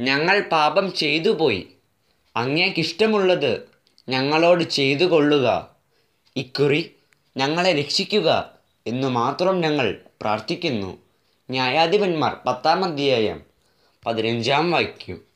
ഞങ്ങൾ പാപം ചെയ്തു പോയി. അങ്ങേക്കിഷ്ടമുള്ളത് ഞങ്ങളോട് ചെയ്തു കൊള്ളുക. ഇക്കുറി ഞങ്ങളെ രക്ഷിക്കുക എന്നു മാത്രം ഞങ്ങൾ പ്രാർത്ഥിക്കുന്നു. ന്യായാധിപന്മാർ പത്താം അധ്യായം പതിനഞ്ചാം വാക്യം.